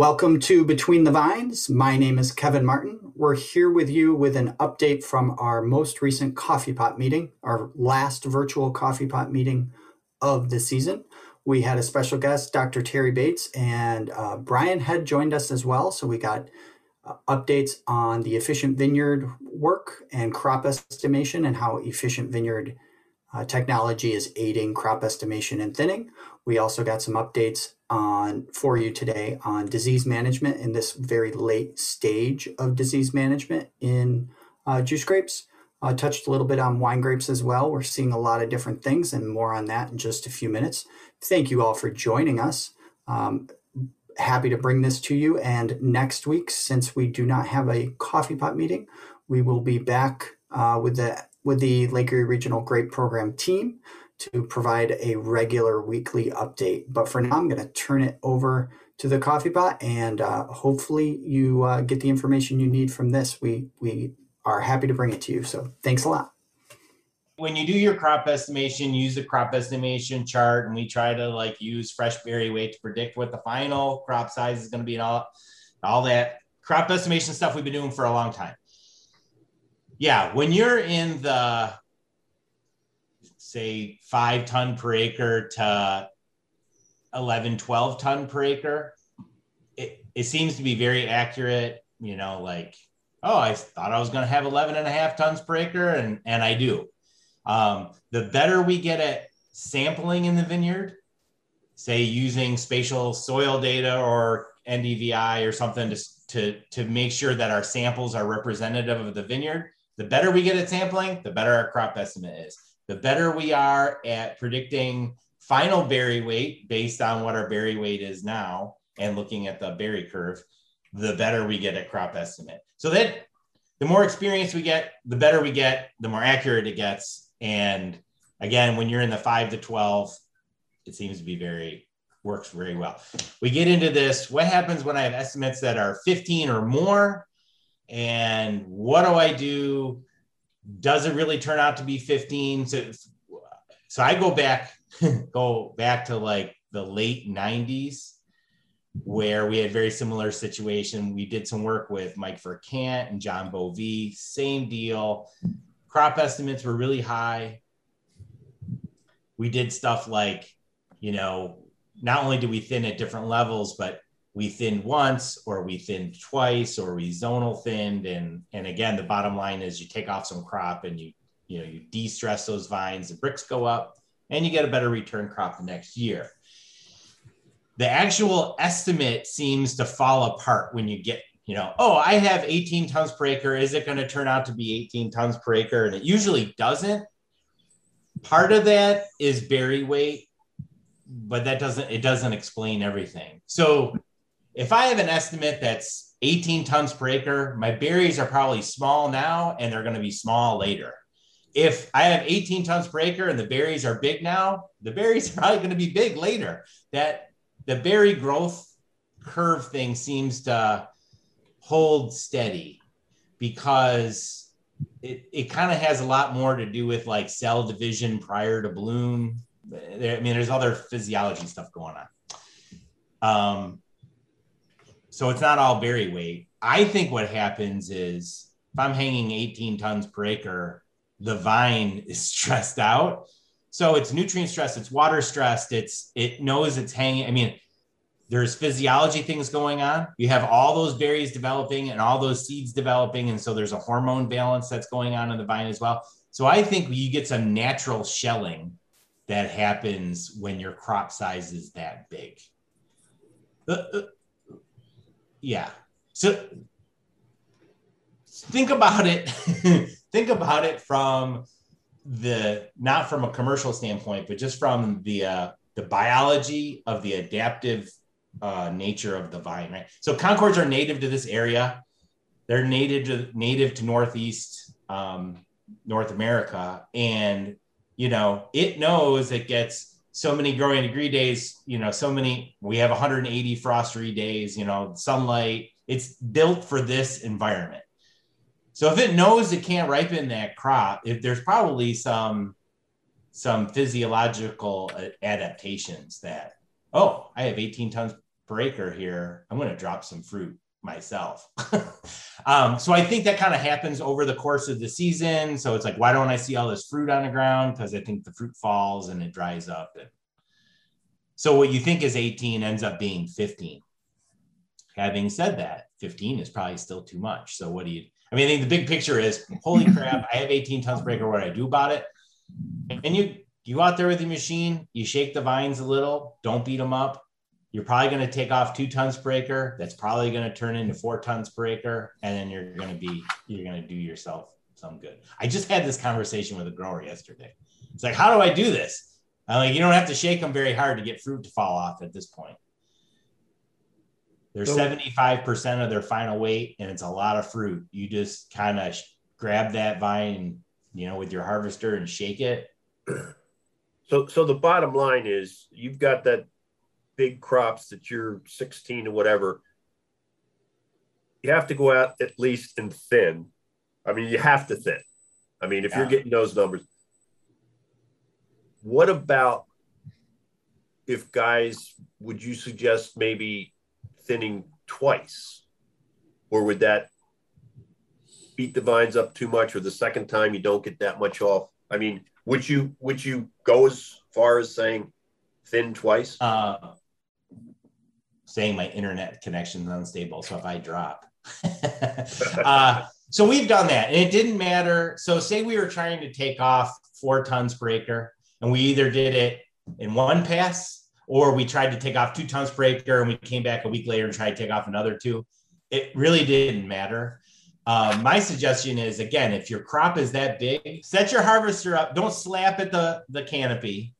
Welcome to Between the Vines. My name is Kevin Martin. We're here with you with an update from our most recent coffee pot meeting, our last virtual coffee pot meeting of the season. We had a special guest, Dr. Terry Bates, and uh, Brian had joined us as well. So we got uh, updates on the efficient vineyard work and crop estimation and how efficient vineyard uh, technology is aiding crop estimation and thinning. We also got some updates on for you today on disease management in this very late stage of disease management in uh, juice grapes. Uh, touched a little bit on wine grapes as well. We're seeing a lot of different things and more on that in just a few minutes. Thank you all for joining us. Um, happy to bring this to you. And next week, since we do not have a coffee pot meeting, we will be back uh, with the with the Lake Erie Regional Grape Program team to provide a regular weekly update. But for now, I'm going to turn it over to the coffee pot, and uh, hopefully you uh, get the information you need from this. We we are happy to bring it to you. So thanks a lot. When you do your crop estimation, use the crop estimation chart, and we try to like use fresh berry weight to predict what the final crop size is going to be, and all all that crop estimation stuff we've been doing for a long time. Yeah, when you're in the say five ton per acre to 11, 12 ton per acre, it, it seems to be very accurate. You know, like, oh, I thought I was going to have 11 and a half tons per acre, and, and I do. Um, the better we get at sampling in the vineyard, say using spatial soil data or NDVI or something to, to, to make sure that our samples are representative of the vineyard, the better we get at sampling, the better our crop estimate is the better we are at predicting final berry weight based on what our berry weight is now and looking at the berry curve, the better we get at crop estimate. So that the more experience we get, the better we get, the more accurate it gets. And again, when you're in the five to 12, it seems to be very works very well. We get into this. What happens when I have estimates that are 15 or more? And what do I do does it really turn out to be 15 so so i go back go back to like the late 90s where we had very similar situation. We did some work with mike verkant and john bovee same deal. Crop estimates were really high. We did stuff like you know not only do we thin at different levels but we thinned once or we thinned twice or we zonal thinned. And and again the bottom line is you take off some crop and you you know you de-stress those vines the Brix go up and you get a better return crop the next year. The actual estimate seems to fall apart when you get you know oh i have 18 tons per acre. Is it going to turn out to be 18 tons per acre? And it usually doesn't. Part of that is berry weight but that doesn't it doesn't explain everything. So if I have an estimate that's 18 tons per acre, my berries are probably small now and they're going to be small later. If I have 18 tons per acre and the berries are big now, the berries are probably going to be big later. That the berry growth curve thing seems to hold steady because it, it kind of has a lot more to do with like cell division prior to bloom. I mean, there's other physiology stuff going on. Um, so it's not all berry weight. I think what happens is if I'm hanging 18 tons per acre, the vine is stressed out. So it's nutrient stressed, it's water stressed, it's it knows it's hanging. I mean, there's physiology things going on. You have all those berries developing and all those seeds developing. And so there's a hormone balance that's going on in the vine as well. So I think you get some natural shelling that happens when your crop size is that big. The, yeah. So think about it. think about it from the not from a commercial standpoint, but just from the uh, the biology of the adaptive uh, nature of the vine. Right. So Concords are native to this area. They're native to native to Northeast um, North America, and you know it knows it gets so many growing degree days, you know, so many, we have 180 frost free days, you know, sunlight. It's built for this environment. So if it knows it can't ripen that crop, if there's probably some some physiological uh, adaptations that, oh, I have 18 tons per acre here, I'm going to drop some fruit myself. um, so I think that kind of happens over the course of the season. So it's like, why don't I see all this fruit on the ground? Because I think the fruit falls and it dries up. And so what you think is 18 ends up being 15. Having said that, 15 is probably still too much. So what do you? I mean, I think the big picture is, holy crap! I have 18 tons acre. What do I do about it? And you you out there with your machine, you shake the vines a little. Don't beat them up you're probably going to take off two tons per acre. That's probably going to turn into four tons per acre. And then you're going to be, you're going to do yourself some good. I just had this conversation with a grower yesterday. It's like, how do I do this? I'm like, you don't have to shake them very hard to get fruit to fall off at this point. They're so, 75% of their final weight and it's a lot of fruit. You just kind of grab that vine, you know, with your harvester and shake it. So, so the bottom line is you've got that big crops that you're 16 or whatever, you have to go out at least and thin. I mean, you have to thin. I mean, if yeah. you're getting those numbers, what about if guys, would you suggest maybe thinning twice? Or would that beat the vines up too much or the second time you don't get that much off? I mean, would you would you go as far as saying thin twice? Uh, saying my internet connection is unstable. So if I drop, uh, so we've done that and it didn't matter. So say we were trying to take off four tons per acre and we either did it in one pass or we tried to take off two tons per acre and we came back a week later and tried to take off another two. It really didn't matter. Uh, my suggestion is again, if your crop is that big, set your harvester up. Don't slap at the, the canopy.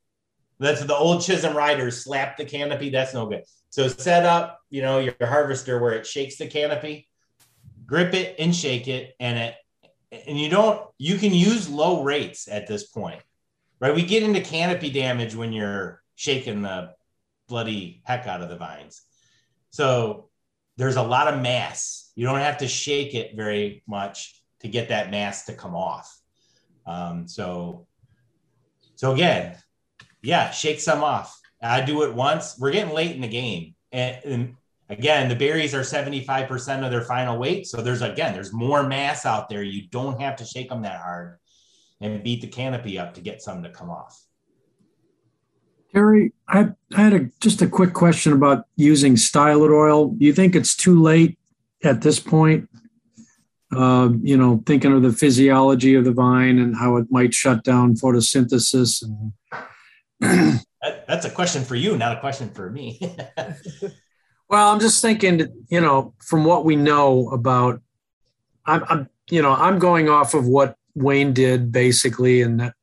That's the old Chisholm Ryders slap the canopy. That's no good. So set up, you know, your harvester where it shakes the canopy, grip it and shake it, and it and you don't you can use low rates at this point, right? We get into canopy damage when you're shaking the bloody heck out of the vines. So there's a lot of mass. You don't have to shake it very much to get that mass to come off. Um, so, so again, yeah, shake some off. I do it once. We're getting late in the game. And, and, again, the berries are 75% of their final weight. So there's again, there's more mass out there. You don't have to shake them that hard and beat the canopy up to get some to come off. Terry, I, I had a, just a quick question about using stylet oil. Do you think it's too late at this point? Uh, you know, thinking of the physiology of the vine and how it might shut down photosynthesis and that, that's a question for you, not a question for me. well, I'm just thinking, you know, from what we know about, I'm, I'm, you know, I'm going off of what Wayne did basically, and that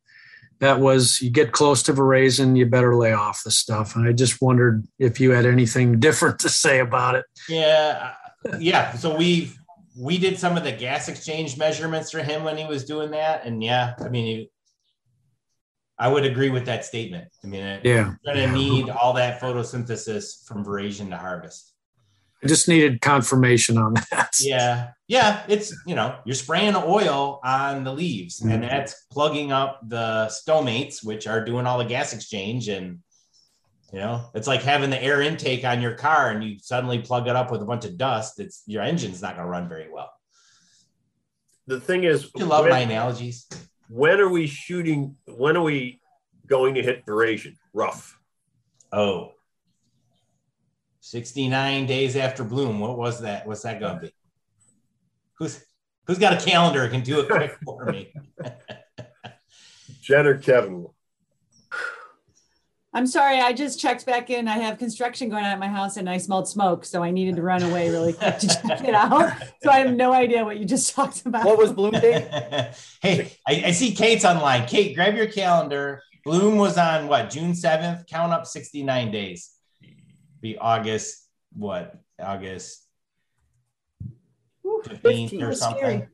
that was you get close to veraison, you better lay off the stuff. And I just wondered if you had anything different to say about it. Yeah, uh, yeah. So we we did some of the gas exchange measurements for him when he was doing that, and yeah, I mean, I would agree with that statement. I mean, yeah, you're going to need all that photosynthesis from veraison to harvest. I just needed confirmation on that. Yeah, yeah, it's you know you're spraying oil on the leaves, mm-hmm. and that's plugging up the stomates, which are doing all the gas exchange, and you know it's like having the air intake on your car, and you suddenly plug it up with a bunch of dust. It's your engine's not going to run very well. The thing is, you love when, my analogies when are we shooting? When are we going to hit veraison? Rough. Oh, 69 days after bloom. What was that? What's that going to be? Who's who's got a calendar can do it quick for me? Jen or Kevin? I'm sorry, I just checked back in. I have construction going on at my house and I smelled smoke. So I needed to run away really quick to check it out. So I have no idea what you just talked about. What was Bloom Day? hey, I, I, see Kate's online. Kate, grab your calendar. Bloom was on what, June 7th? Count up 69 days. Be August, what, August 15th or something? Scary.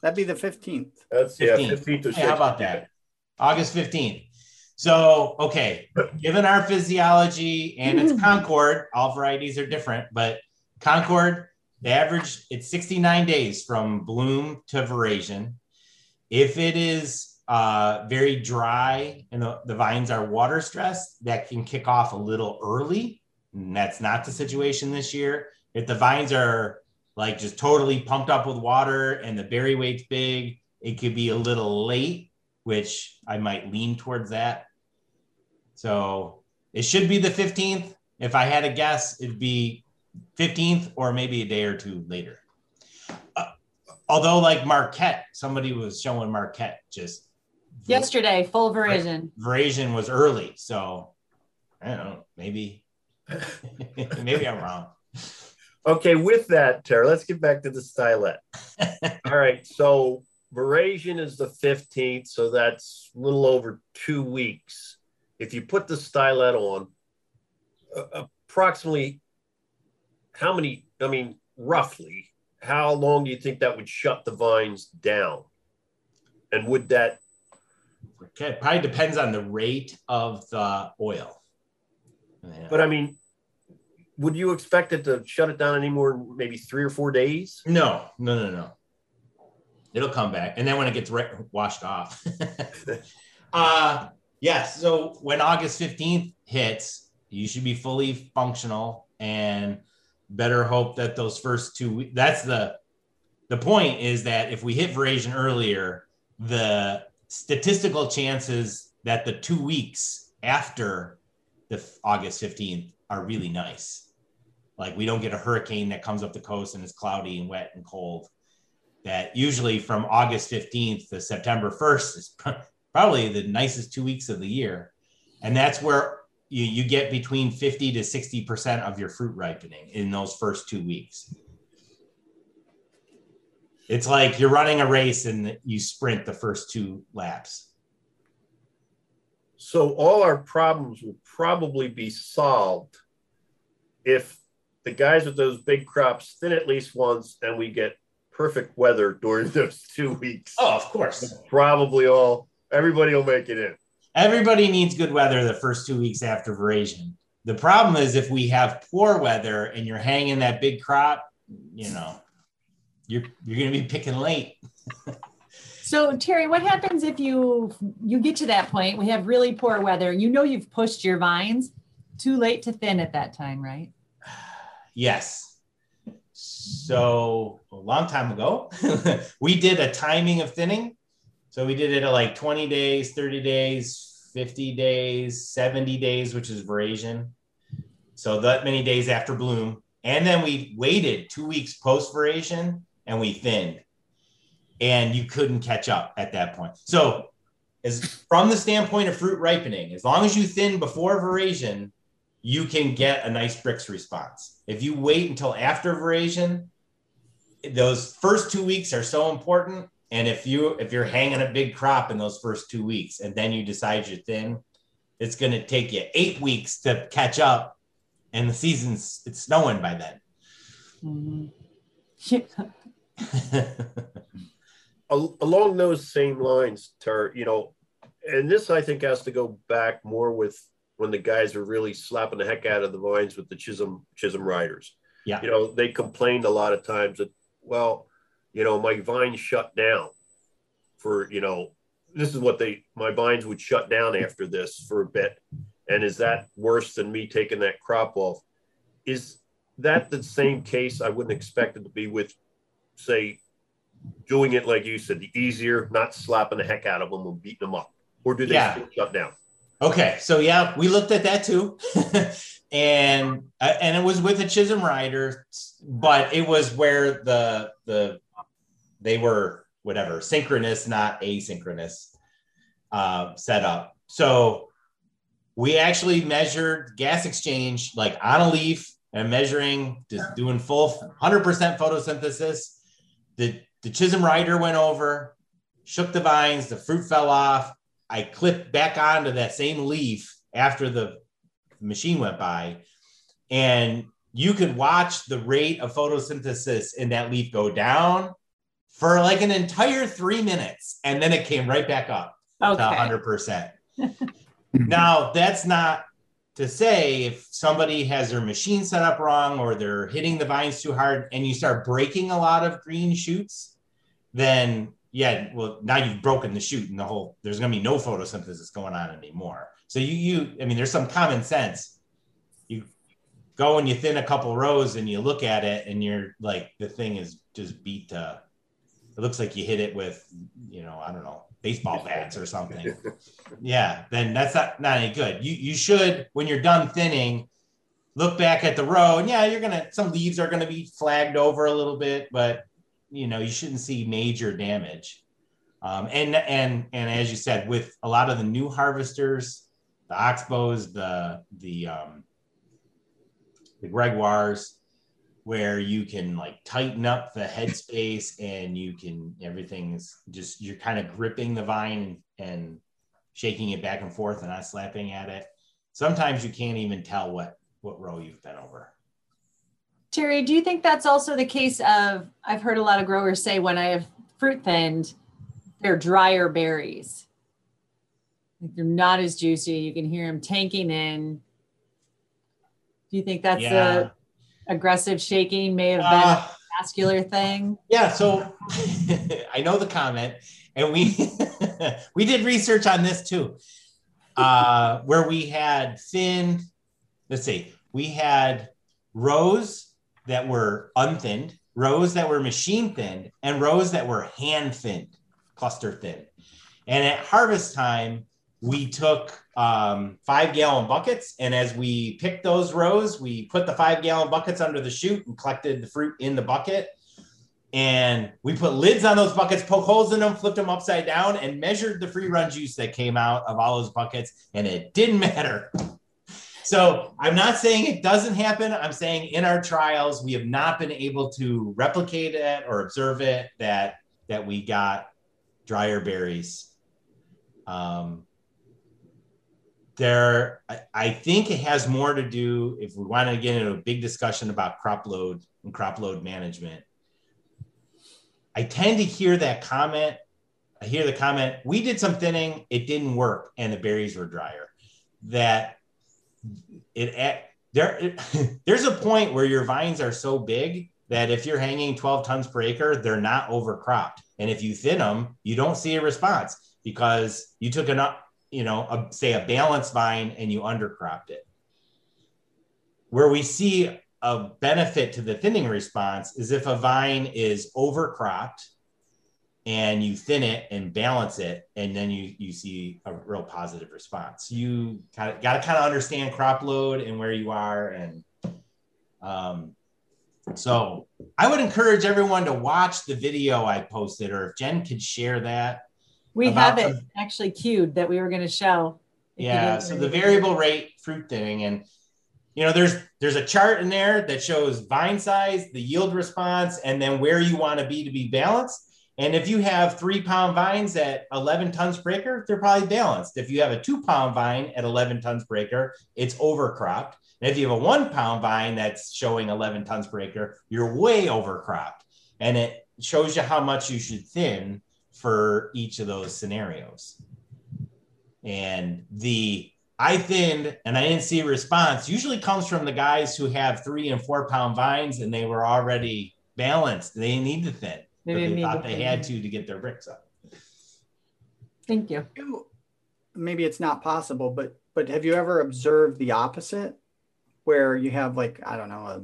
That'd be the 15th. That's 15th. yeah, 15th or hey, how about that? August 15th. So, okay, given our physiology and it's Concord, all varieties are different, but Concord, the average, it's 69 days from bloom to veraison. If it is uh, very dry and the, the vines are water stressed, that can kick off a little early, And that's not the situation this year. If the vines are like just totally pumped up with water and the berry weight's big, it could be a little late, which I might lean towards that. So it should be the 15th. If I had a guess, it'd be 15th or maybe a day or two later. Uh, although, like Marquette, somebody was showing Marquette just Yesterday, full version. Veraison was early. So I don't know, maybe, maybe I'm wrong. Okay, with that, Tara, let's get back to the stylet. All right, so Veraison is the 15th, so that's a little over two weeks. If you put the stylet on, uh, approximately how many, I mean, roughly, how long do you think that would shut the vines down? And would that, Okay, probably depends on the rate of the oil. Yeah. but I mean, would you expect it to shut it down anymore in maybe three or four days? No, no, no, no. It'll come back, and then when it gets re- washed off. uh yes. So when August fifteenth hits, you should be fully functional, and better hope that those first two. we- That's the the point is that if we hit Veraison earlier, the statistical chances that the two weeks after the f- August fifteenth are really nice. Like we don't get a hurricane that comes up the coast and is cloudy and wet and cold. That usually from August 15th to September 1st is probably the nicest two weeks of the year. And that's where you, you get between 50 to 60% of your fruit ripening in those first two weeks. It's like you're running a race and you sprint the first two laps. So all our problems will probably be solved if the guys with those big crops thin at least once and we get perfect weather during those two weeks. Oh, of course. Probably all everybody will make it in. Everybody needs good weather the first two weeks after veraison. The problem is if we have poor weather and you're hanging that big crop, you know, you're you're gonna be picking late. So Terry, what happens if you you get to that point? We have really poor weather. You know you've pushed your vines. Too late to thin at that time, right? Yes. So a long time ago, we did a timing of thinning. So we did it at like 20 days, 30 days, 50 days, 70 days, which is veraison. So that many days after bloom. And then we waited two weeks post veraison and we thinned. And you couldn't catch up at that point. So as from the standpoint of fruit ripening, as long as you thin before veraison, you can get a nice Brix response. If you wait until after veraison, those first two weeks are so important. And if you if you're hanging a big crop in those first two weeks and then you decide you're thin, it's going to take you eight weeks to catch up, and the season's it's snowing by then. Mhm. Al- along those same lines, Ter, you know, and this I think has to go back more with when the guys were really slapping the heck out of the vines with the Chisholm Chisholm Ryders. Yeah. You know, they complained a lot of times that, well, you know, my vines shut down for, you know, this is what they my vines would shut down after this for a bit. And is that worse than me taking that crop off? Is that the same case? I wouldn't expect it to be with, say, doing it like you said, the easier, not slapping the heck out of them and beating them up, or do they Yeah. still shut down? Okay, so yeah, we looked at that too, and uh, and it was with a Chisholm Ryder, but it was where the the they were whatever synchronous, not asynchronous uh, setup. So we actually measured gas exchange like on a leaf and measuring, just doing full 100% photosynthesis. The the Chisholm Ryder went over, shook the vines, the fruit fell off. I clipped back onto that same leaf after the machine went by, and you could watch the rate of photosynthesis in that leaf go down for like an entire three minutes, and then it came right back up to 100%. now, that's not to say if somebody has their machine set up wrong or they're hitting the vines too hard and you start breaking a lot of green shoots, then yeah, well, now you've broken the shoot and the whole there's gonna be no photosynthesis going on anymore. So you you I mean there's some common sense. You go and you thin a couple rows and you look at it and you're like the thing is just beat to it looks like you hit it with you know i don't know baseball bats or something yeah then that's not not any good you you should when you're done thinning look back at the row and yeah you're gonna some leaves are gonna be flagged over a little bit but you know you shouldn't see major damage. Um, and and and as you said with a lot of the new harvesters the oxbows the the um, the gregoires where you can like tighten up the headspace and you can everything's just you're kind of gripping the vine and shaking it back and forth and not slapping at it. Sometimes you can't even tell what what row you've been over Terry, do you think that's also the case of I've heard a lot of growers say when I have fruit thinned, they're drier berries. Like they're not as juicy. You can hear them tanking in. Do you think that's Yeah. the aggressive shaking may have been Uh, a vascular thing? Yeah, so I know the comment, and we we did research on this too, uh, where we had thinned. Let's see, we had rows that were unthinned, rows that were machine thinned, and rows that were hand thinned, cluster thinned. And at harvest time, we took um, five gallon buckets, and as we picked those rows, we put the five gallon buckets under the chute and collected the fruit in the bucket and we put lids on those buckets, poke holes in them, flipped them upside down, and measured the free run juice that came out of all those buckets, and it didn't matter. So I'm not saying it doesn't happen. I'm saying in our trials we have not been able to replicate it or observe it that that we got drier berries. Um, there, I, I think it has more to do if we want to get into a big discussion about crop load and crop load management. I tend to hear that comment. I hear the comment, we did some thinning, it didn't work, and the berries were drier. That it at there it, there's a point where your vines are so big that if you're hanging 12 tons per acre, they're not overcropped. And if you thin them, you don't see a response because you took an you know, a, say a balanced vine and you undercropped it. Where we see a benefit to the thinning response is if a vine is overcropped and you thin it and balance it and then you you see a real positive response you kind of got to kind of understand crop load and where you are and um, so i would encourage everyone to watch the video i posted or if jen could share that We have it the- actually queued that we were going to show. Yeah. So the variable rate fruit thinning, and you know, there's there's a chart in there that shows vine size, the yield response, and then where you want to be to be balanced. And if you have three pound vines at 11 tons per acre, they're probably balanced. If you have a two pound vine at 11 tons per acre, it's overcropped. And if you have a one pound vine that's showing 11 tons per acre, you're way overcropped. And it shows you how much you should thin for each of those scenarios. And the I thinned and I didn't see a response usually comes from the guys who have three and four pound vines and they were already balanced. They need to thin, They they thought they had to to get their Brix up. Thank you. You- maybe it's not possible, but but have you ever observed the opposite, where you have like I don't know a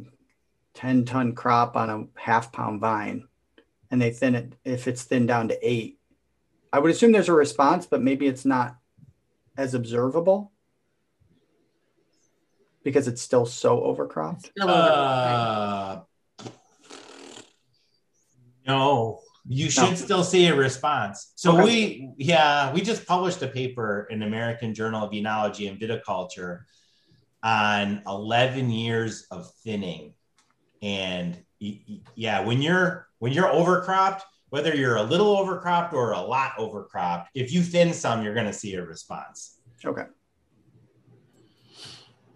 ten ton crop on a half pound vine, and they thin it if it's thinned down to eight. I would assume there's a response, but maybe it's not as observable because it's still so overcropped. Still over. Uh, no, you should No. still see a response. So Okay. we, yeah, we just published a paper in American Journal of Enology and Viticulture on 11 years of thinning. And yeah, when you're when you're overcropped, whether you're a little overcropped or a lot overcropped, if you thin some, you're going to see a response. Okay.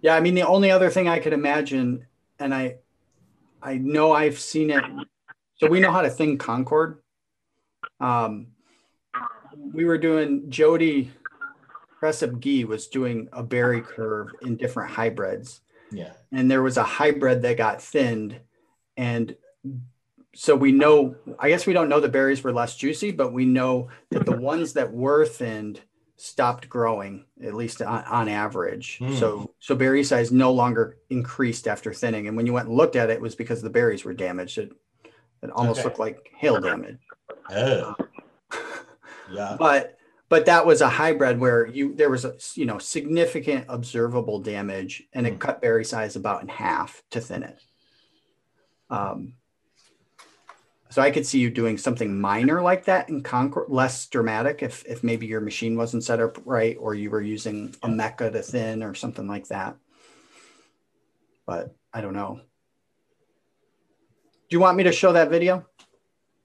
Yeah, I mean the only other thing I could imagine, and I, I know I've seen it. So we know how to thin Concord. Um, we were doing Jodi Creasap Gee was doing a berry curve in different hybrids, Yeah. and there was a hybrid that got thinned, and so we know. I guess we don't know the berries were less juicy, but we know that the ones that were thinned stopped growing, at least on, on average. Hmm. So so berry size no longer increased after thinning. And when you went and looked at it, it was because the berries were damaged. It it almost Okay. looked like hail damage. Oh, yeah. but but that was a hybrid where you there was a you know significant observable damage and it cut berry size about in half to thin it um so i could see you doing something minor like that in concord less dramatic if if maybe your machine wasn't set up right or you were using a mecca to thin or something like that but i don't know do you want me to show that video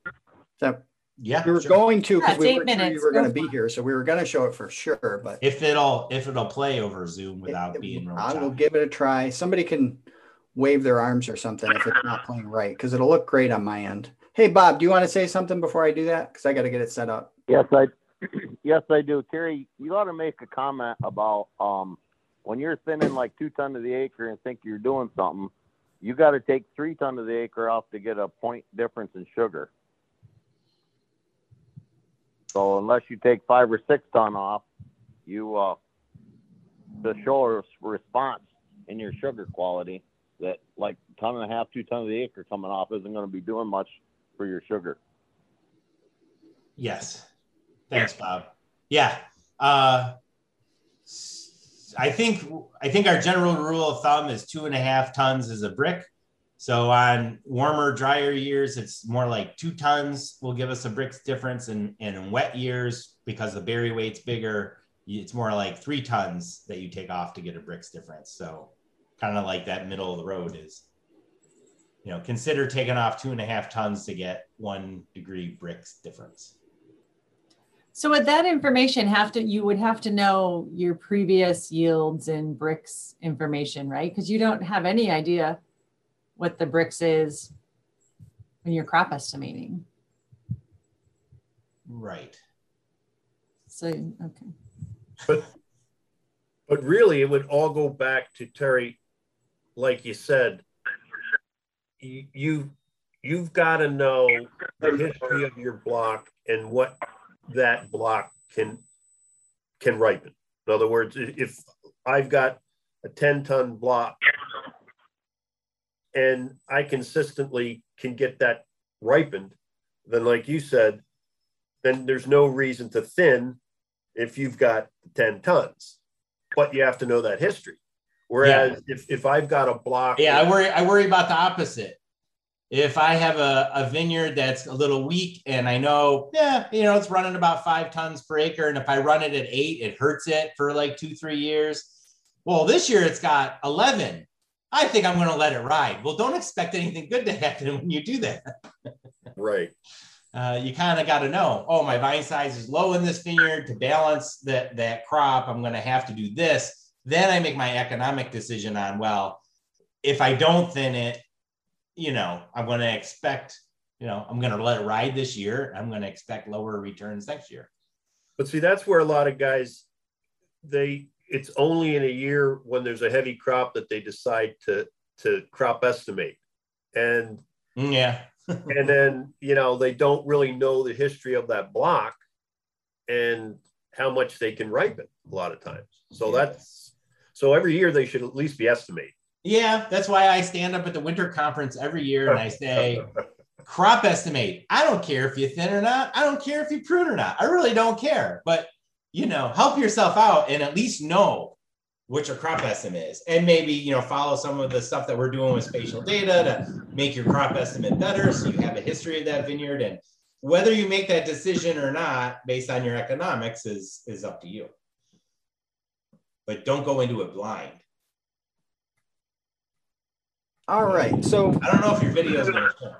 Is that Yeah. we were sure. going to because it's we eight were sure you were going to be here, so we were going to show it for sure. But If it'll if it'll play over Zoom without it- being I will give it a try. Somebody can wave their arms or something if it's not playing right, because it'll look great on my end. Hey Bob, do you want to say something before I do that? Because I got to get it set up. Yes, I yes I do. Terry, you ought to make a comment about um when you're thinning like two ton of the acre and think you're doing something, you got to take three ton of the acre off to get a point difference in sugar. So unless you take five or six ton off, you uh to show response in your sugar quality that like ton and a half, two ton of the acre coming off isn't going to be doing much for your sugar. Yes. Thanks, Bob. Yeah. Uh, I think I think our general rule of thumb is two and a half tons is a brick. So on warmer, drier years, it's more like two tons will give us a Brix difference, and, and in wet years, because the berry weight's bigger, it's more like three tons that you take off to get a Brix difference. So kind of like that middle of the road is, you know, consider taking off two and a half tons to get one degree Brix difference. So with that information, have to you would have to know your previous yields and Brix information, right? Because you don't have any idea what the Brix is when you're crop estimating. Right. So okay. But but really, it would all go back to Terry, like you said. You, you you've got to know the history of your block and what that block can can ripen. In other words, if I've got a 10 ton block and I consistently can get that ripened, then like you said, then there's no reason to thin if you've got 10 tons, but you have to know that history. Whereas if, if I've got a block, Yeah, I worry. I worry about the opposite. If I have a, a vineyard that's a little weak and I know, yeah, you know, it's running about five tons per acre, and if I run it at eight, it hurts it for like two, three years. Well, this year it's got 11. I think I'm going to let it ride. Well, don't expect anything good to happen when you do that. right, uh, you kind of got to know, oh, my vine size is low in this vineyard to balance that that crop. I'm going to have to do this. Then I make my economic decision on, well, if I don't thin it, you know, I'm going to expect, you know, I'm going to let it ride this year. I'm going to expect lower returns next year. but see, that's where a lot of guys, they, it's only in a year when there's a heavy crop that they decide to, to crop estimate. And, Mm, Yeah. and then, you know, they don't really know the history of that block and how much they can ripen a lot of times. So Yeah. that's, so every year they should at least be estimating. Yeah. That's why I stand up at the winter conference every year and I say, crop estimate. I don't care if you thin or not. I don't care if you prune or not. I really don't care. But you know, help yourself out and at least know what your crop estimate is. And maybe, you know, follow some of the stuff that we're doing with spatial data to make your crop estimate better so you have a history of that vineyard. And whether you make that decision or not based on your economics is is up to you. But don't go into it blind. All right, so I don't know if your video is going to show.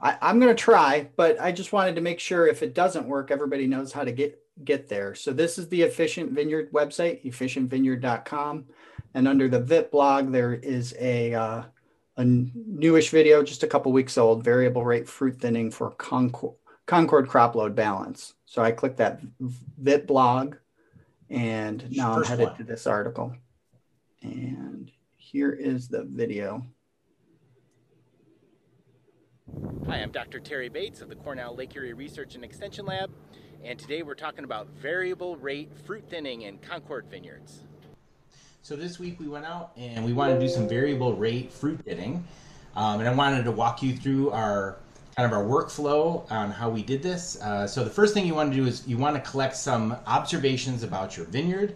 I, I'm going to try, but I just wanted to make sure if it doesn't work, everybody knows how to get get there. So this is the Efficient Vineyard website, efficientvineyard.com, and under the VIP blog, there is a uh, a newish video, just a couple weeks old, variable rate fruit thinning for Concord, Concord crop load balance. So I click that VIP blog, and now I'm headed one. to this article, and here is the video. Hi, I'm Dr. Terry Bates of the Cornell Lake Erie Research and Extension Lab, and today we're talking about variable rate fruit thinning in Concord vineyards. So this week we went out and we wanted to do some variable rate fruit thinning, um, and I wanted to walk you through our kind of our workflow on how we did this. Uh, so the first thing you want to do is you want to collect some observations about your vineyard.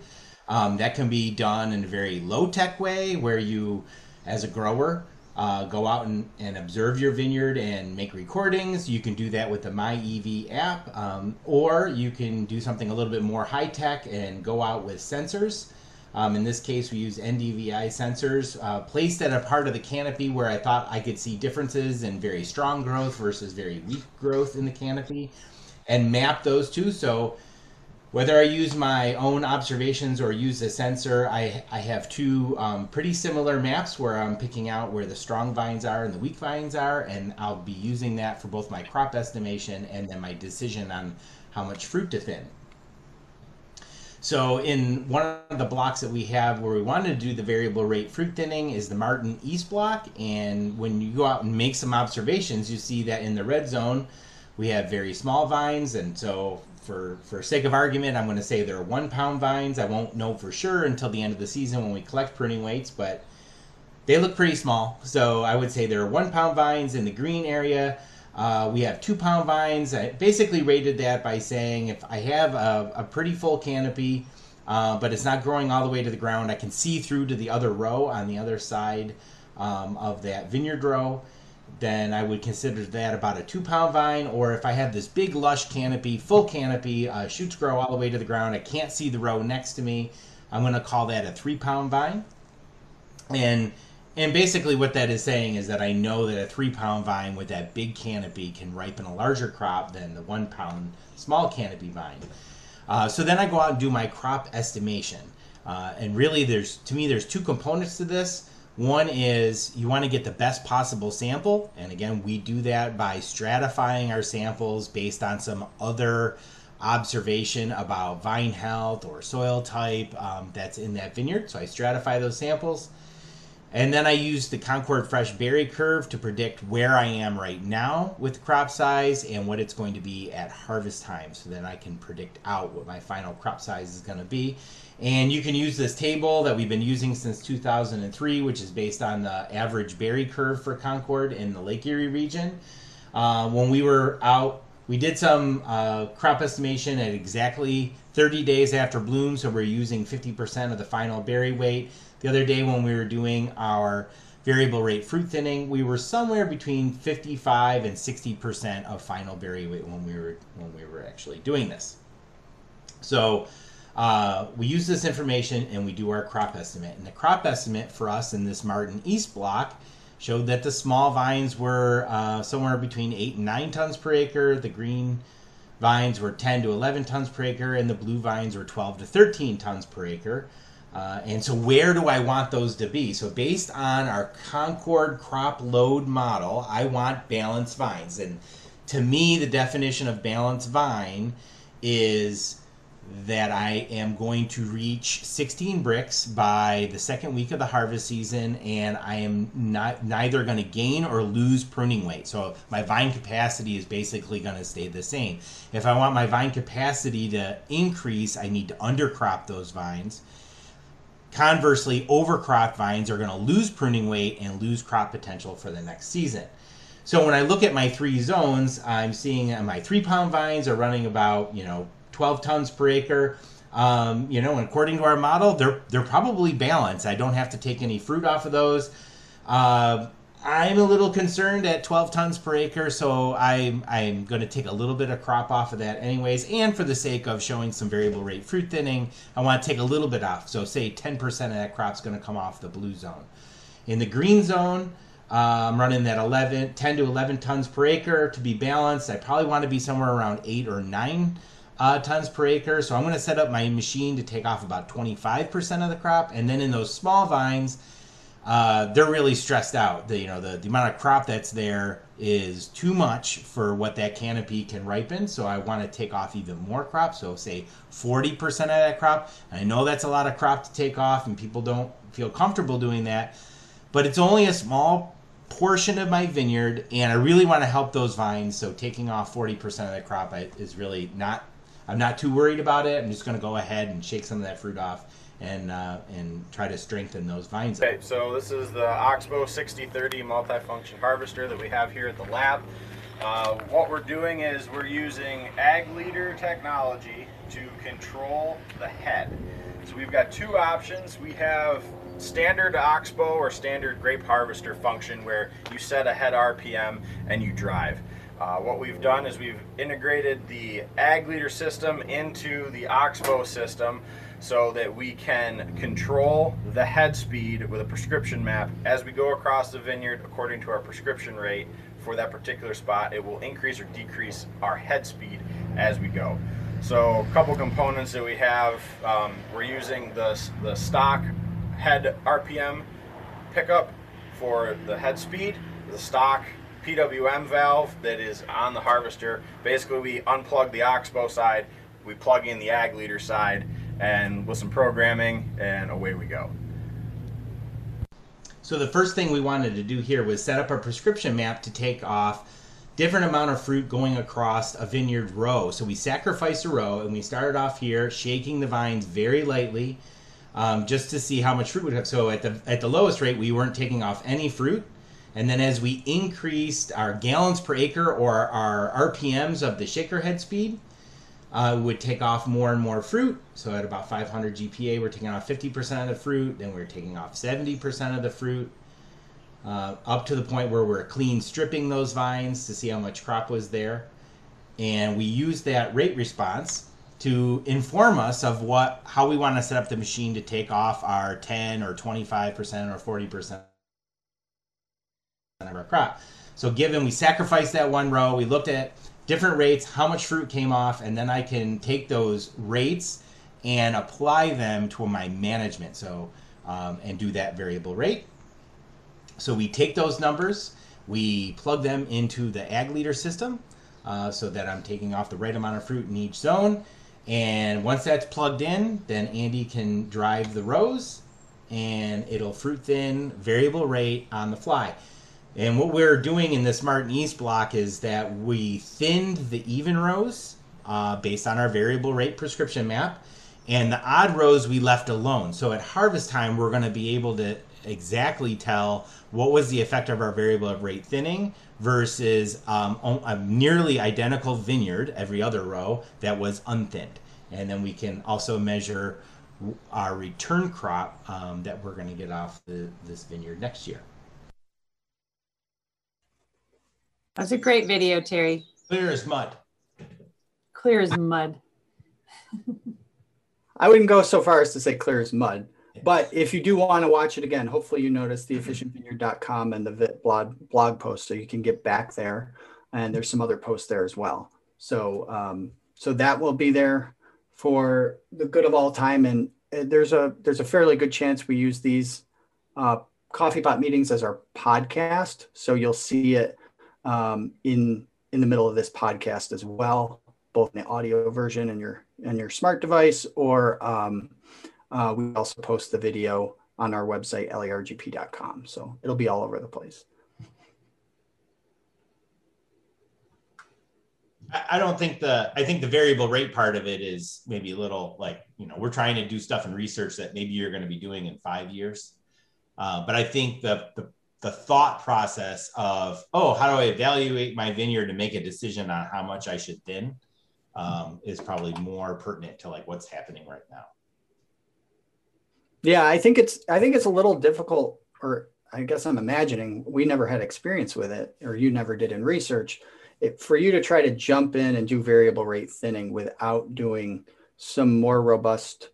Um, that can be done in a very low tech way where you, as a grower, uh, go out and, and observe your vineyard and make recordings. You can do that with the MyEV app, um, or you can do something a little bit more high tech and go out with sensors. Um, in this case, we use NDVI sensors uh, placed at a part of the canopy where I thought I could see differences in very strong growth versus very weak growth in the canopy and map those two. So whether I use my own observations or use a sensor, I, I have two um, pretty similar maps where I'm picking out where the strong vines are and the weak vines are, and I'll be using that for both my crop estimation and then my decision on how much fruit to thin. So in one of the blocks that we have where we wanted to do the variable rate fruit thinning is the Martin East block. And when you go out and make some observations, you see that in the red zone, we have very small vines. And so for, for sake of argument, I'm going to say they're one pound vines. I won't know for sure until the end of the season when we collect pruning weights, but they look pretty small. So I would say they're one pound vines in the green area. Uh, we have two pound vines. I basically rated that by saying if I have a, a pretty full canopy, uh, but it's not growing all the way to the ground, I can see through to the other row on the other side um, of that vineyard row, then I would consider that about a two pound vine. Or if I have this big lush canopy, full canopy, uh, shoots grow all the way to the ground, I can't see the row next to me, I'm going to call that a three pound vine. And and basically, what that is saying is that I know that a three pound vine with that big canopy can ripen a larger crop than the one pound small canopy vine. Uh, so then I go out and do my crop estimation. Uh, and really, there's to me, there's two components to this. One is you want to get the best possible sample. And again, we do that by stratifying our samples based on some other observation about vine health or soil type um, that's in that vineyard. So I stratify those samples. And then I use the Concord Fresh Berry Curve to predict where I am right now with crop size and what it's going to be at harvest time. So then I can predict out what my final crop size is going to be. And you can use this table that we've been using since 2003, which is based on the average berry curve for Concord in the Lake Erie region. Uh, when we were out, we did some uh, crop estimation at exactly 30 days after bloom, so we're using 50% of the final berry weight. The other day when we were doing our variable rate fruit thinning, we were somewhere between 55 and 60% of final berry weight when we were when we were actually doing this. So uh, we use this information and we do our crop estimate. And the crop estimate for us in this Martin East block showed that the small vines were uh, somewhere between 8 and 9 tons per acre. The green vines were 10 to 11 tons per acre, and the blue vines were 12 to 13 tons per acre. Uh, and so, where do I want those to be? So, based on our Concord crop load model, I want balanced vines. And to me, the definition of balanced vine is that I am going to reach 16 Brix by the second week of the harvest season, and I am not neither going to gain or lose pruning weight. So my vine capacity is basically going to stay the same. If I want my vine capacity to increase, I need to undercrop those vines. Conversely, overcropped vines are going to lose pruning weight and lose crop potential for the next season. So when I look at my three zones, I'm seeing my three pound vines are running about, you know, 12 tons per acre. Um, you know, and according to our model, they're they're probably balanced. I don't have to take any fruit off of those. Uh, I'm a little concerned at 12 tons per acre, so I'm I'm going to take a little bit of crop off of that anyways. And for the sake of showing some variable rate fruit thinning, I want to take a little bit off. So say 10% of that crop's going to come off the blue zone. In the green zone, uh, I'm running that 11, 10 to 11 tons per acre to be balanced. I probably want to be somewhere around eight or nine uh, tons per acre. So I'm going to set up my machine to take off about 25% of the crop. And then in those small vines, uh, they're really stressed out. The, you know, the, the amount of crop that's there is too much for what that canopy can ripen. So I want to take off even more crop. So say 40% of that crop. And I know that's a lot of crop to take off and people don't feel comfortable doing that, but it's only a small portion of my vineyard and I really want to help those vines. So taking off 40% of that crop is really not I'm not too worried about it. I'm just going to go ahead and shake some of that fruit off and uh, and try to strengthen those vines. Okay, so this is the Oxbow 6030 multifunction harvester that we have here at the lab. Uh, what we're doing is we're using ag leader technology to control the head. So we've got two options. We have standard Oxbow or standard grape harvester function where you set a head RPM and you drive. Uh, what we've done is we've integrated the ag leader system into the Oxbow system so that we can control the head speed with a prescription map as we go across the vineyard according to our prescription rate for that particular spot. It will increase or decrease our head speed as we go. So a couple components that we have, um, we're using the, the stock head RPM pickup for the head speed, the stock PWM valve that is on the harvester. Basically we unplug the Oxbow side, we plug in the ag leader side, and with some programming, and away we go. So the first thing we wanted to do here was set up a prescription map to take off different amount of fruit going across a vineyard row. So we sacrificed a row and we started off here shaking the vines very lightly um, just to see how much fruit would have. So at the at the lowest rate, we weren't taking off any fruit. And then as we increased our gallons per acre or our RPMs of the shaker head speed, uh, would take off more and more fruit. So at about 500 GPA, we're taking off 50% of the fruit. Then we're taking off 70% of the fruit, uh, up to the point where we're clean stripping those vines to see how much crop was there. And we use that rate response to inform us of what how we want to set up the machine to take off our 10 or 25% or 40% of our crop. So given we sacrificed that one row, we looked at different rates, how much fruit came off, and then I can take those rates and apply them to my management. So, um, and do that variable rate. So we take those numbers, we plug them into the ag leader system uh, so that I'm taking off the right amount of fruit in each zone. And once that's plugged in, then Andy can drive the rows and it'll fruit thin variable rate on the fly. And what we're doing in this Martin East block is that we thinned the even rows uh, based on our variable rate prescription map, and the odd rows we left alone. So at harvest time, we're going to be able to exactly tell what was the effect of our variable rate thinning versus um, a nearly identical vineyard every other row that was unthinned. And then we can also measure our return crop um, that we're going to get off the, this vineyard next year. That's a great video, Terry. Clear as mud. Clear as mud. I wouldn't go so far as to say clear as mud, but if you do want to watch it again, hopefully you notice the efficientvineyard.com and the blog blog post, so you can get back there. And there's some other posts there as well. So um, so that will be there for the good of all time. And uh, there's a there's a fairly good chance we use these uh, coffee pot meetings as our podcast. So you'll see it um, in in the middle of this podcast as well, both in the audio version and your and your smart device, or um, uh, we also post the video on our website lergp.com. So it'll be all over the place. I don't think the I think the variable rate part of it is maybe a little like you know we're trying to do stuff and research that maybe you're going to be doing in five years, uh, but I think the the the thought process of oh how do i evaluate my vineyard to make a decision on how much i should thin um, is probably more pertinent to like what's happening right now. Yeah i think it's i think it's a little difficult or i guess i'm imagining we never had experience with it or you never did in research. It, for you to try to jump in and do variable rate thinning without doing some more robust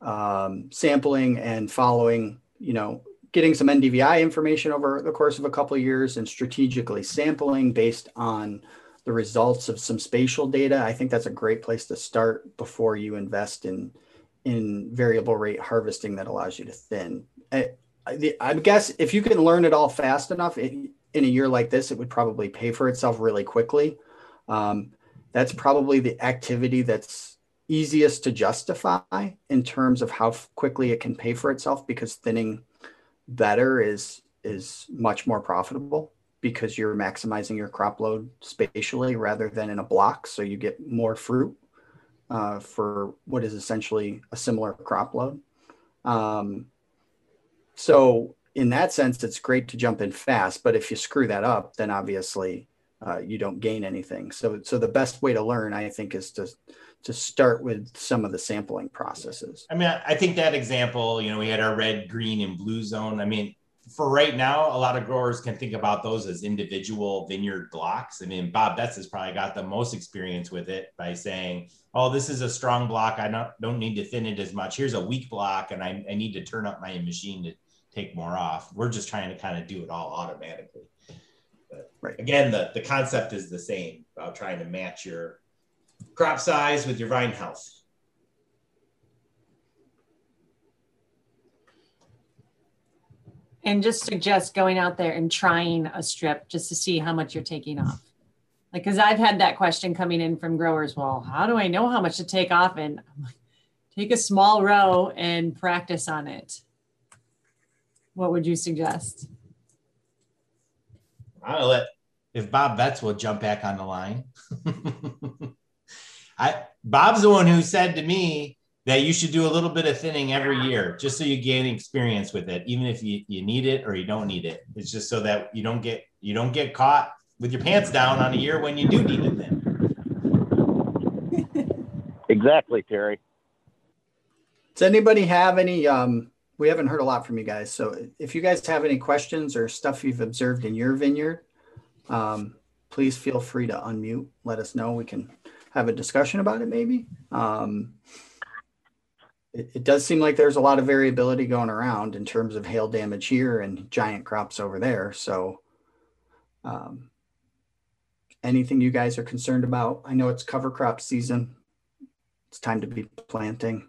um, sampling and following you know getting some NDVI information over the course of a couple of years and strategically sampling based on the results of some spatial data. I think that's a great place to start before you invest in in variable rate harvesting that allows you to thin. I, I guess if you can learn it all fast enough in a year like this, it would probably pay for itself really quickly. Um, that's probably the activity that's easiest to justify in terms of how quickly it can pay for itself because thinning better is is much more profitable because you're maximizing your crop load spatially rather than in a block so you get more fruit uh, for what is essentially a similar crop load. Um, so in that sense, it's great to jump in fast, but if you screw that up, then obviously uh, you don't gain anything. So, so the best way to learn, I think, is to to start with some of the sampling processes. I mean, I think that example, you know, we had our red, green, and blue zone. I mean, for right now, a lot of growers can think about those as individual vineyard blocks. I mean, Bob Betts has probably got the most experience with it by saying, "Oh, this is a strong block. I don't don't need to thin it as much. Here's a weak block, and I, I need to turn up my machine to take more off." We're just trying to kind of do it all automatically. But Right. again, the the concept is the same about trying to match your crop size with your vine health. And just suggest going out there and trying a strip just to see how much you're taking off. Like, because I've had that question coming in from growers. Well, how do I know how much to take off? And I'm like, take a small row and practice on it. What would you suggest? I'll let if Bob Betts will jump back on the line. I Bob's the one who said to me that you should do a little bit of thinning every year just so you gain experience with it, even if you, you need it or you don't need it. It's just so that you don't get you don't get caught with your pants down on a year when you do need it then. Exactly, Terry. Does anybody have any? Um, we haven't heard a lot from you guys, so if you guys have any questions or stuff you've observed in your vineyard, um, please feel free to unmute. Let us know. We can have a discussion about it, maybe. Um, it, it does seem like there's a lot of variability going around in terms of hail damage here and giant crops over there. So, um, anything you guys are concerned about? I know it's cover crop season. It's time to be planting.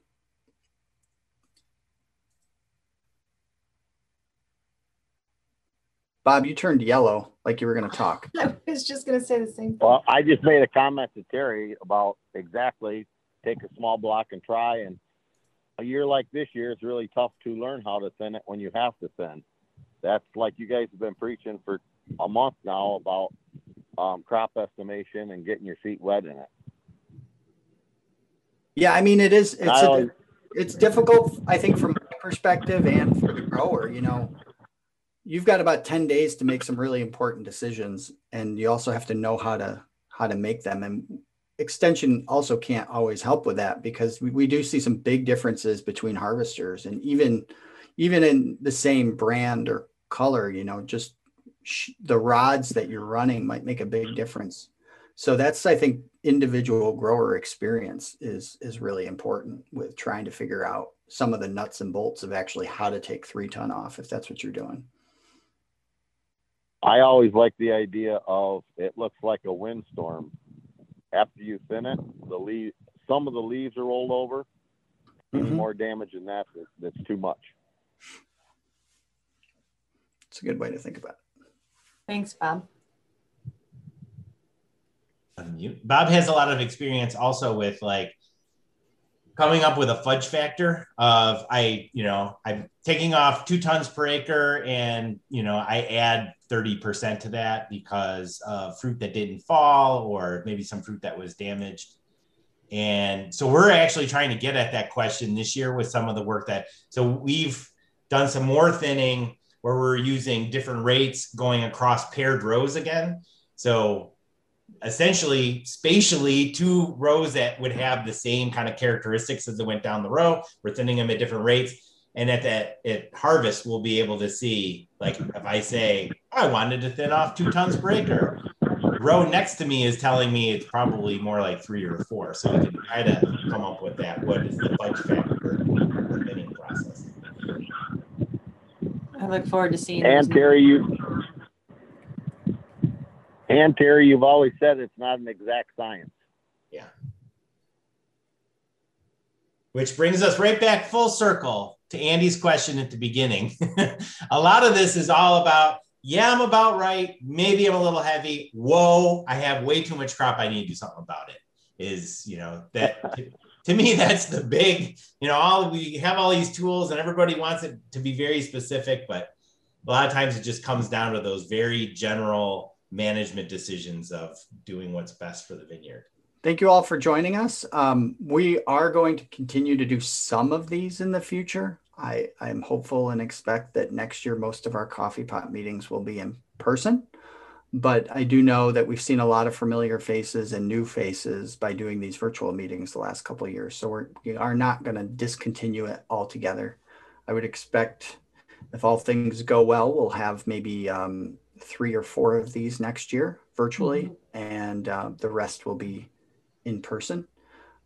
Bob, you turned yellow like you were going to talk. I was just going to say the same thing. Well, I just made a comment to Terry about exactly take a small block and try. And a year like this year, it's really tough to learn how to thin it when you have to thin. That's like you guys have been preaching for a month now about um, crop estimation and getting your feet wet in it. Yeah, I mean it is. It's I a, always- it's difficult, I think, from my perspective and for the grower. You know, you've got about ten days to make some really important decisions, and you also have to know how to how to make them. And extension also can't always help with that because we, we do see some big differences between harvesters, and even even in the same brand or color. You know, just sh- the rods that you're running might make a big difference. So that's I think individual grower experience is is really important with trying to figure out some of the nuts and bolts of actually how to take three ton off if that's what you're doing. I always like the idea of it looks like a windstorm. After you thin it, the leaf, some of the leaves are rolled over. Any Mhm. more damage than that, that- that's too much. It's a good way to think about it. Thanks, Bob. Unmute. Bob has a lot of experience also with like coming up with a fudge factor of I, you know, I'm taking off two tons per acre and, you know, I add 30% to that because of fruit that didn't fall or maybe some fruit that was damaged. And so we're actually trying to get at that question this year with some of the work that, so we've done some more thinning where we're using different rates going across paired rows again. So essentially spatially two rows that would have the same kind of characteristics as they went down the row. We're thinning them at different rates. And at that at harvest, we'll be able to see, like if I say I wanted to thin off two tons per acre, row next to me is telling me it's probably more like three or four. So we can try to come up with that. What is the fudge factor in the thinning process? I look forward to seeing And those Terry, you and Terry, you've always said it's not an exact science. Yeah. Which brings us right back full circle to Andy's question at the beginning. a lot of this is all about, yeah, I'm about right. Maybe I'm a little heavy. Whoa, I have way too much crop. I need to do something about it. Is, you know, that to, to me, that's the big, you know, all we have all these tools and everybody wants it to be very specific, but a lot of times it just comes down to those very general management decisions of doing what's best for the vineyard. thank you all for joining us. Um, we are going to continue to do some of these in the future. I, I'm hopeful and expect that next year most of our coffee pot meetings will be in person. But I do know that we've seen a lot of familiar faces and new faces by doing these virtual meetings the last couple of years. So we're, we are not going to discontinue it altogether. I would expect if all things go well, we'll have maybe um, three or four of these next year virtually, and uh, the rest will be in person.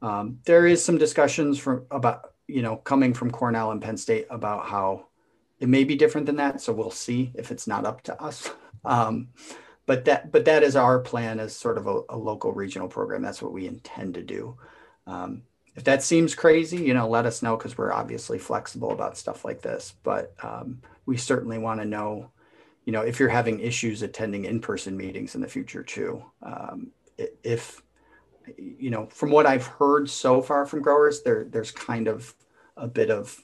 Um, there is some discussions from about you know coming from Cornell and Penn State about how it may be different than that. So we'll see if it's not up to us. Um, but that but that is our plan as sort of a, a local regional program. That's what we intend to do. Um, if that seems crazy, you know, let us know because we're obviously flexible about stuff like this. But um, we certainly want to know, you know, if you're having issues attending in-person meetings in the future too. Um, if you know, from what I've heard so far from growers, there there's kind of a bit of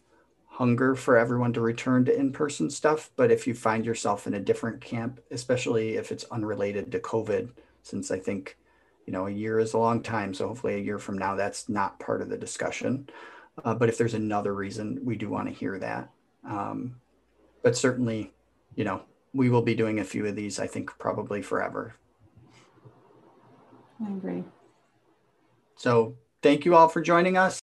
hunger for everyone to return to in-person stuff. But if you find yourself in a different camp, especially if it's unrelated to COVID, since I think, you know, a year is a long time. So hopefully a year from now, that's not part of the discussion. Uh, but if there's another reason, we do want to hear that. Um, but certainly, you know, we will be doing a few of these, I think, probably forever. I agree. So thank you all for joining us.